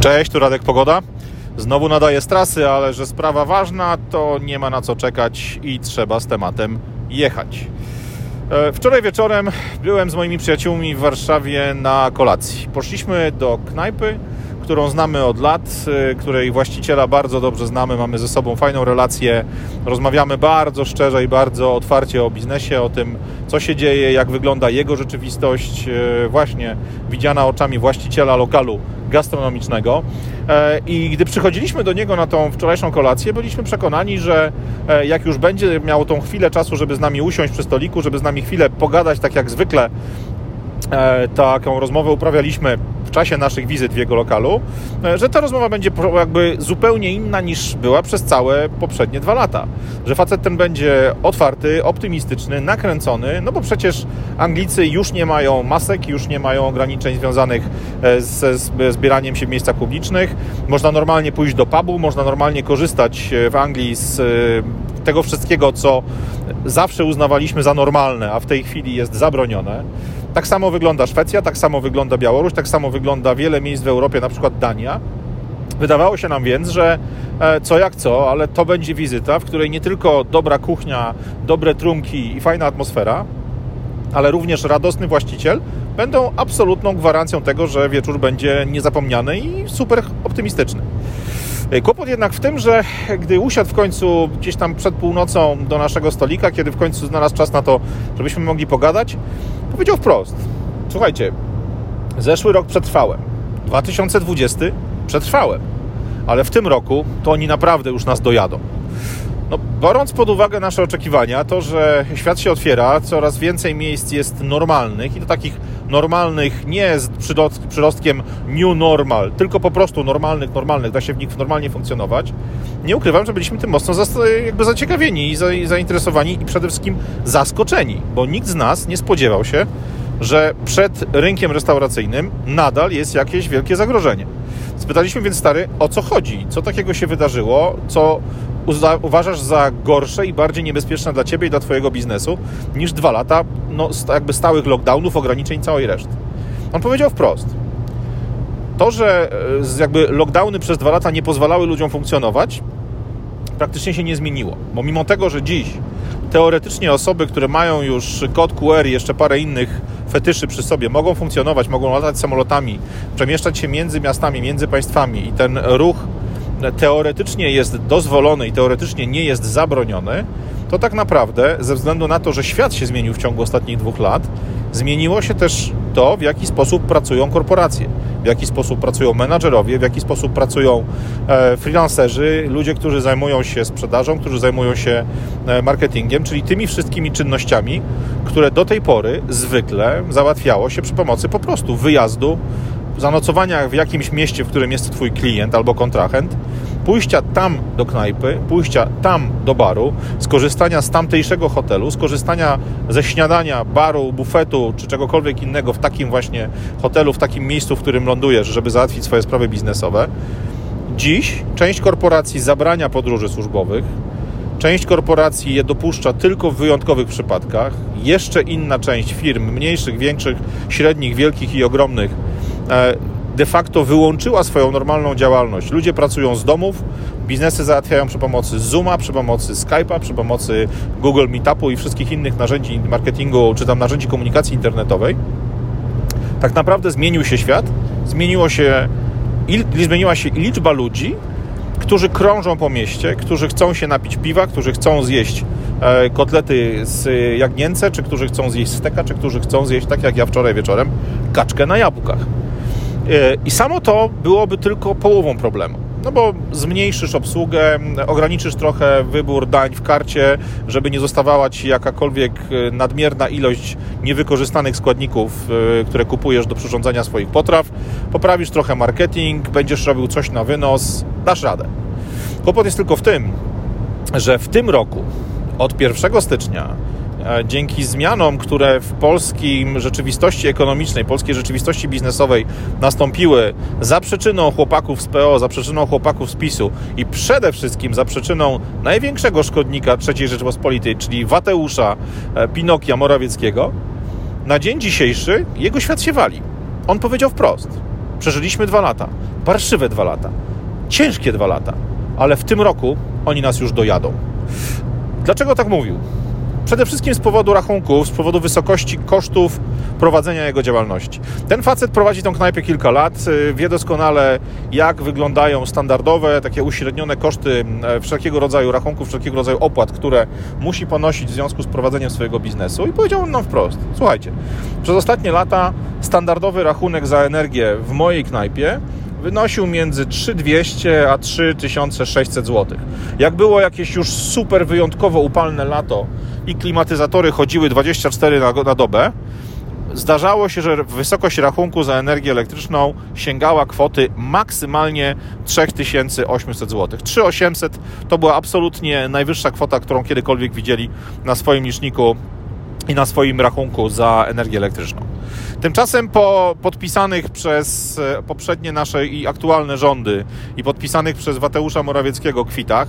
Cześć, tu Radek Pogoda. Znowu nadaję strasy, ale że sprawa ważna, to nie ma na co czekać i trzeba z tematem jechać. E, wczoraj wieczorem byłem z moimi przyjaciółmi w Warszawie na kolacji. Poszliśmy do knajpy, którą znamy od lat, y, której właściciela bardzo dobrze znamy, mamy ze sobą fajną relację, rozmawiamy bardzo szczerze i bardzo otwarcie o biznesie, o tym, co się dzieje, jak wygląda jego rzeczywistość, y, właśnie widziana oczami właściciela lokalu gastronomicznego. E, I gdy przychodziliśmy do niego na tą wczorajszą kolację, byliśmy przekonani, że e, jak już będzie miał tą chwilę czasu, żeby z nami usiąść przy stoliku, żeby z nami chwilę pogadać, tak jak zwykle, e, taką rozmowę uprawialiśmy w czasie naszych wizyt w jego lokalu, e, że ta rozmowa będzie jakby zupełnie inna niż była przez całe poprzednie dwa lata. Że facet ten będzie otwarty, optymistyczny, nakręcony, no bo przecież Anglicy już nie mają masek, już nie mają ograniczeń związanych e, ze zbieraniem się w miejscach publicznych. Można normalnie pójść do pubu, można normalnie korzystać e, w Anglii z tego wszystkiego, co zawsze uznawaliśmy za normalne, a w tej chwili jest zabronione. Tak samo wygląda Szwecja, tak samo wygląda Białoruś, tak samo wygląda wiele miejsc w Europie, na przykład Dania. Wydawało się nam więc, że e, co jak co, ale to będzie wizyta, w której nie tylko dobra kuchnia, dobre trunki i fajna atmosfera, ale również radosny właściciel będą absolutną gwarancją tego, że wieczór będzie niezapomniany i super optymistyczny. E, kłopot jednak w tym, że gdy usiadł w końcu gdzieś tam przed północą do naszego stolika, kiedy w końcu znalazł czas na to, żebyśmy mogli pogadać, powiedział wprost: Słuchajcie, zeszły rok przetrwałem, 2020 przetrwałem, ale w tym roku to oni naprawdę już nas dojadą. No, biorąc pod uwagę nasze oczekiwania, to, że świat się otwiera, coraz więcej miejsc jest normalnych i to takich normalnych nie z przyrostkiem new normal, tylko po prostu normalnych, normalnych, da się w nich normalnie funkcjonować, nie ukrywam, że byliśmy tym mocno jakby zaciekawieni i zainteresowani i przede wszystkim zaskoczeni, bo nikt z nas nie spodziewał się, że przed rynkiem restauracyjnym nadal jest jakieś wielkie zagrożenie. Spytaliśmy więc stary, o co chodzi? Co takiego się wydarzyło? Co uważasz za gorsze i bardziej niebezpieczne dla Ciebie i dla Twojego biznesu niż dwa lata no, jakby stałych lockdownów, ograniczeń całej reszty? On powiedział wprost. To, że e, jakby lockdowny przez dwa lata nie pozwalały ludziom funkcjonować, praktycznie się nie zmieniło. Bo mimo tego, że dziś teoretycznie osoby, które mają już kod QR i jeszcze parę innych fetyszy przy sobie, mogą funkcjonować, mogą latać samolotami, przemieszczać się między miastami, między państwami i ten ruch teoretycznie jest dozwolony i teoretycznie nie jest zabroniony, to tak naprawdę ze względu na to, że świat się zmienił w ciągu ostatnich dwóch lat, zmieniło się też to, w jaki sposób pracują korporacje, w jaki sposób pracują menadżerowie, w jaki sposób pracują e, freelancerzy, ludzie, którzy zajmują się sprzedażą, którzy zajmują się e, marketingiem, czyli tymi wszystkimi czynnościami, które do tej pory zwykle załatwiało się przy pomocy po prostu wyjazdu zanocowania w jakimś mieście, w którym jest Twój klient albo kontrahent, pójścia tam do knajpy, pójścia tam do baru, skorzystania z tamtejszego hotelu, skorzystania ze śniadania, baru, bufetu czy czegokolwiek innego w takim właśnie hotelu, w takim miejscu, w którym lądujesz, żeby załatwić swoje sprawy biznesowe. Dziś część korporacji zabrania podróży służbowych, Część korporacji je dopuszcza tylko w wyjątkowych przypadkach. Jeszcze inna część firm, mniejszych, większych, średnich, wielkich i ogromnych, E, de facto wyłączyła swoją normalną działalność. Ludzie pracują z domów, biznesy załatwiają przy pomocy Zooma, przy pomocy Skype'a, przy pomocy Google Meetupu i wszystkich innych narzędzi marketingu czy tam narzędzi komunikacji internetowej. Tak naprawdę zmienił się świat, zmieniło się, zmieniła się liczba ludzi, którzy krążą po mieście, którzy chcą się napić piwa, którzy chcą zjeść e, kotlety z jagnięce, czy którzy chcą zjeść steka, czy którzy chcą zjeść, tak jak ja wczoraj wieczorem, kaczkę na jabłkach. E, I samo to byłoby tylko połową problemu. No bo zmniejszysz obsługę, ograniczysz trochę wybór dań w karcie, żeby nie zostawała ci jakakolwiek e, nadmierna ilość niewykorzystanych składników, e, które kupujesz do przyrządzania swoich potraw. Poprawisz trochę marketing, będziesz robił coś na wynos, dasz radę. Kłopot jest tylko w tym, że w tym roku od 1 stycznia dzięki zmianom, które w polskim rzeczywistości ekonomicznej, polskiej rzeczywistości biznesowej nastąpiły za przyczyną chłopaków z PO, za przyczyną chłopaków z PiSu i przede wszystkim za przyczyną największego szkodnika III Rzeczpospolitej, czyli Wateusza e, Pinokia Morawieckiego, na dzień dzisiejszy jego świat się wali. On powiedział wprost. Przeżyliśmy dwa lata, parszywe dwa lata, ciężkie dwa lata, ale w tym roku oni nas już dojadą. Dlaczego tak mówił? Przede wszystkim z powodu rachunków, z powodu wysokości kosztów prowadzenia jego działalności. Ten facet prowadzi tą knajpę kilka lat, y, wie doskonale, jak wyglądają standardowe, takie uśrednione koszty e, wszelkiego rodzaju rachunków, wszelkiego rodzaju opłat, które musi ponosić w związku z prowadzeniem swojego biznesu. I powiedział nam wprost: Słuchajcie, przez ostatnie lata standardowy rachunek za energię w mojej knajpie wynosił między 3200 a 3600 zł. Jak było jakieś już super wyjątkowo upalne lato i klimatyzatory chodziły 24 na, na dobę, zdarzało się, że wysokość rachunku za energię elektryczną sięgała kwoty maksymalnie 3800 zł. 3800 to była absolutnie najwyższa kwota, którą kiedykolwiek widzieli na swoim liczniku i na swoim rachunku za energię elektryczną. Tymczasem po podpisanych przez e, poprzednie nasze i aktualne rządy i podpisanych przez Wateusza Morawieckiego kwitach,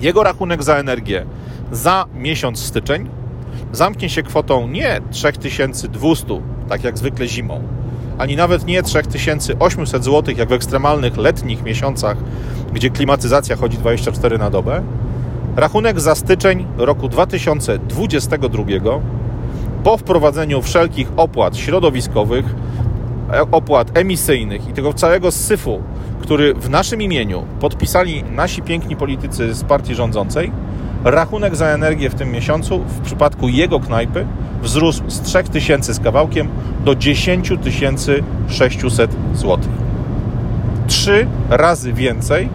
jego rachunek za energię za miesiąc styczeń zamknie się kwotą nie 3200, tak jak zwykle zimą, ani nawet nie 3800 zł, jak w ekstremalnych letnich miesiącach, gdzie klimatyzacja chodzi 24 na dobę. Rachunek za styczeń roku 2022 po wprowadzeniu wszelkich opłat środowiskowych, e, opłat emisyjnych i tego całego syfu, który w naszym imieniu podpisali nasi piękni politycy z partii rządzącej, rachunek za energię w tym miesiącu w przypadku jego knajpy wzrósł z 3000 z kawałkiem do 10 600 zł. Trzy razy więcej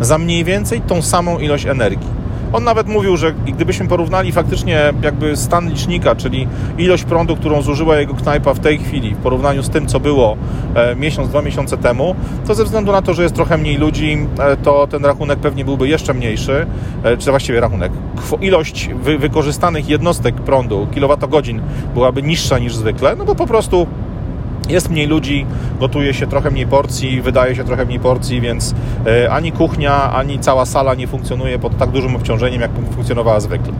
za mniej więcej tą samą ilość energii. On nawet mówił, że gdybyśmy porównali faktycznie jakby stan licznika, czyli ilość prądu, którą zużyła jego knajpa w tej chwili w porównaniu z tym, co było e, miesiąc, dwa miesiące temu, to ze względu na to, że jest trochę mniej ludzi, e, to ten rachunek pewnie byłby jeszcze mniejszy, e, czy właściwie rachunek. Ilość wykorzystanych jednostek prądu, kilowatogodzin byłaby niższa niż zwykle, no bo po prostu jest mniej ludzi, gotuje się trochę mniej porcji, wydaje się trochę mniej porcji, więc e, ani kuchnia, ani cała sala nie funkcjonuje pod tak dużym obciążeniem, jak funkcjonowała zwykle.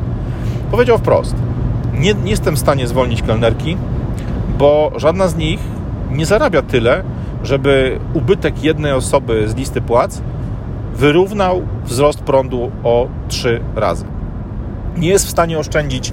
Powiedział wprost: Nie, nie jestem w stanie zwolnić kelnerki, bo żadna z nich nie zarabia tyle, żeby ubytek jednej osoby z listy płac wyrównał wzrost prądu o trzy razy. Nie jest w stanie oszczędzić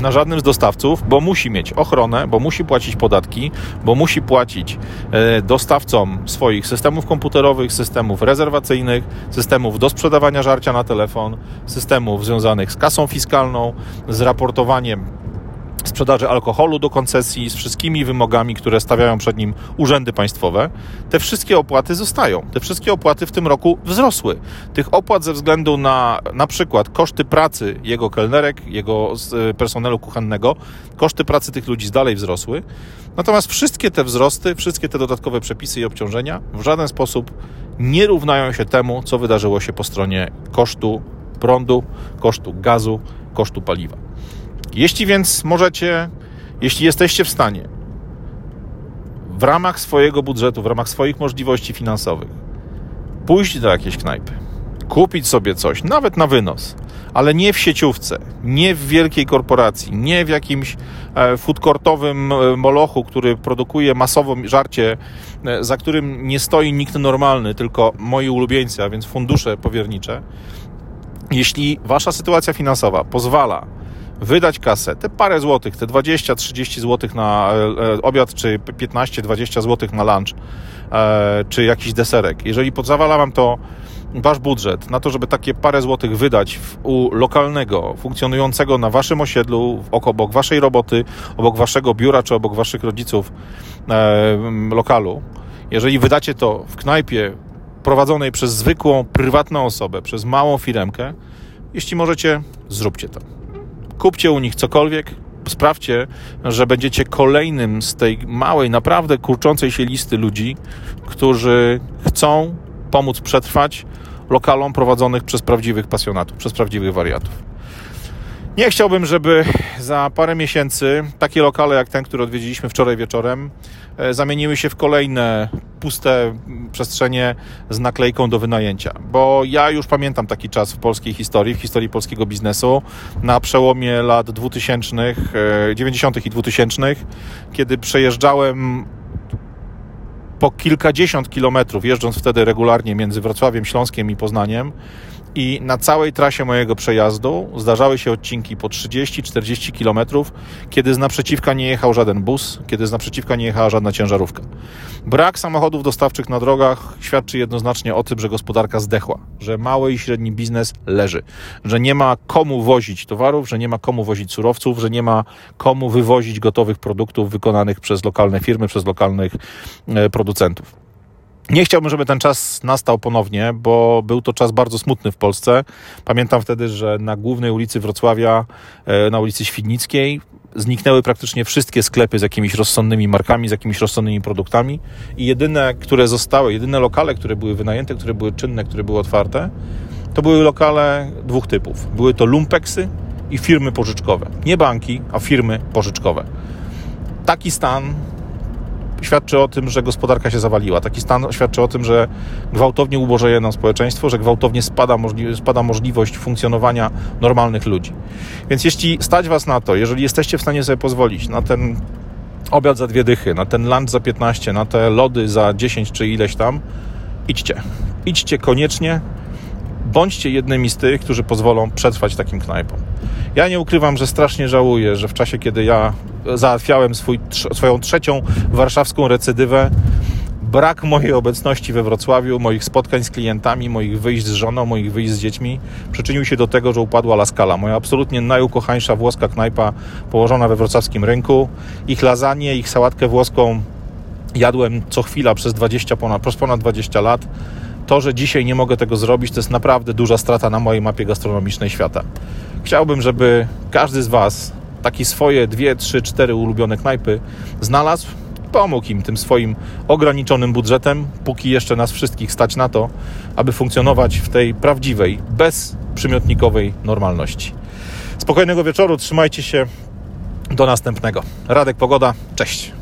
na żadnym z dostawców, bo musi mieć ochronę, bo musi płacić podatki, bo musi płacić e, dostawcom swoich systemów komputerowych, systemów rezerwacyjnych, systemów do sprzedawania żarcia na telefon, systemów związanych z kasą fiskalną, z raportowaniem sprzedaży alkoholu do koncesji z wszystkimi wymogami, które stawiają przed nim urzędy państwowe, te wszystkie opłaty zostają. Te wszystkie opłaty w tym roku wzrosły. Tych opłat ze względu na na przykład koszty pracy jego kelnerek, jego e, personelu kuchennego, koszty pracy tych ludzi dalej wzrosły. Natomiast wszystkie te wzrosty, wszystkie te dodatkowe przepisy i obciążenia w żaden sposób nie równają się temu, co wydarzyło się po stronie kosztu prądu, kosztu gazu, kosztu paliwa. Jeśli więc możecie, jeśli jesteście w stanie w ramach swojego budżetu, w ramach swoich możliwości finansowych pójść do jakiejś knajpy, kupić sobie coś, nawet na wynos, ale nie w sieciówce, nie w wielkiej korporacji, nie w jakimś e, foodcourtowym e, molochu, który produkuje masowo żarcie, e, za którym nie stoi nikt normalny, tylko moi ulubieńcy, a więc fundusze powiernicze. Jeśli wasza sytuacja finansowa pozwala wydać kasę, te parę złotych, te 20-30 złotych na e, e, obiad, czy 15-20 złotych na lunch, e, czy jakiś deserek. Jeżeli pozwala Wam to Wasz budżet na to, żeby takie parę złotych wydać u lokalnego, funkcjonującego na Waszym osiedlu, obok Waszej roboty, obok Waszego biura, czy obok Waszych rodziców lokalu, jeżeli wydacie to w knajpie prowadzonej przez zwykłą, prywatną osobę, przez małą firmkę, jeśli możecie, zróbcie to kupcie u nich cokolwiek, sprawdźcie, że będziecie kolejnym z tej małej, naprawdę kurczącej się listy ludzi, którzy chcą pomóc przetrwać lokalom prowadzonych przez prawdziwych pasjonatów, przez prawdziwych wariatów. Nie chciałbym, żeby za parę miesięcy takie lokale jak ten, który odwiedziliśmy wczoraj wieczorem, e, zamieniły się w kolejne puste przestrzenie z naklejką do wynajęcia. Bo ja już pamiętam taki czas w polskiej historii, w historii polskiego biznesu, na przełomie lat 2000, 90. E, i 2000, kiedy przejeżdżałem po kilkadziesiąt kilometrów, jeżdżąc wtedy regularnie między Wrocławiem, Śląskiem i Poznaniem, i na całej trasie mojego przejazdu zdarzały się odcinki po 30-40 km, kiedy z naprzeciwka nie jechał żaden bus, kiedy z naprzeciwka nie jechała żadna ciężarówka. Brak samochodów dostawczych na drogach świadczy jednoznacznie o tym, że gospodarka zdechła, że mały i średni biznes leży, że nie ma komu wozić towarów, że nie ma komu wozić surowców, że nie ma komu wywozić gotowych produktów wykonanych przez lokalne firmy, przez lokalnych e, producentów. Nie chciałbym, żeby ten czas nastał ponownie, bo był to czas bardzo smutny w Polsce. Pamiętam wtedy, że na głównej ulicy Wrocławia, e, na ulicy Świdnickiej, zniknęły praktycznie wszystkie sklepy z jakimiś rozsądnymi markami, z jakimiś rozsądnymi produktami i jedyne, które zostały, jedyne lokale, które były wynajęte, które były czynne, które były otwarte, to były lokale dwóch typów. Były to lumpeksy i firmy pożyczkowe. Nie banki, a firmy pożyczkowe. Taki stan świadczy o tym, że gospodarka się zawaliła. Taki stan świadczy o tym, że gwałtownie ubożeje nam społeczeństwo, że gwałtownie spada, możli spada możliwość funkcjonowania normalnych ludzi. Więc jeśli stać Was na to, jeżeli jesteście w stanie sobie pozwolić na ten obiad za dwie dychy, na ten lunch za 15, na te lody za 10 czy ileś tam, idźcie. Idźcie koniecznie, bądźcie jednymi z tych, którzy pozwolą przetrwać takim knajpom. Ja nie ukrywam, że strasznie żałuję, że w czasie, kiedy ja załatwiałem swój, swoją trzecią warszawską recydywę, brak mojej obecności we Wrocławiu, moich spotkań z klientami, moich wyjść z żoną, moich wyjść z dziećmi przyczynił się do tego, że upadła La Scala, moja absolutnie najukochańsza włoska knajpa położona we wrocławskim rynku. Ich lasagne, ich sałatkę włoską jadłem co chwila przez 20 ponad, przez ponad 20 lat. To, że dzisiaj nie mogę tego zrobić, to jest naprawdę duża strata na mojej mapie gastronomicznej świata. Chciałbym, żeby każdy z Was takie swoje dwie, trzy, cztery ulubione knajpy znalazł, pomógł im tym swoim ograniczonym budżetem, póki jeszcze nas wszystkich stać na to, aby funkcjonować w tej prawdziwej, bezprzymiotnikowej normalności. Spokojnego wieczoru, trzymajcie się. Do następnego. Radek Pogoda, cześć.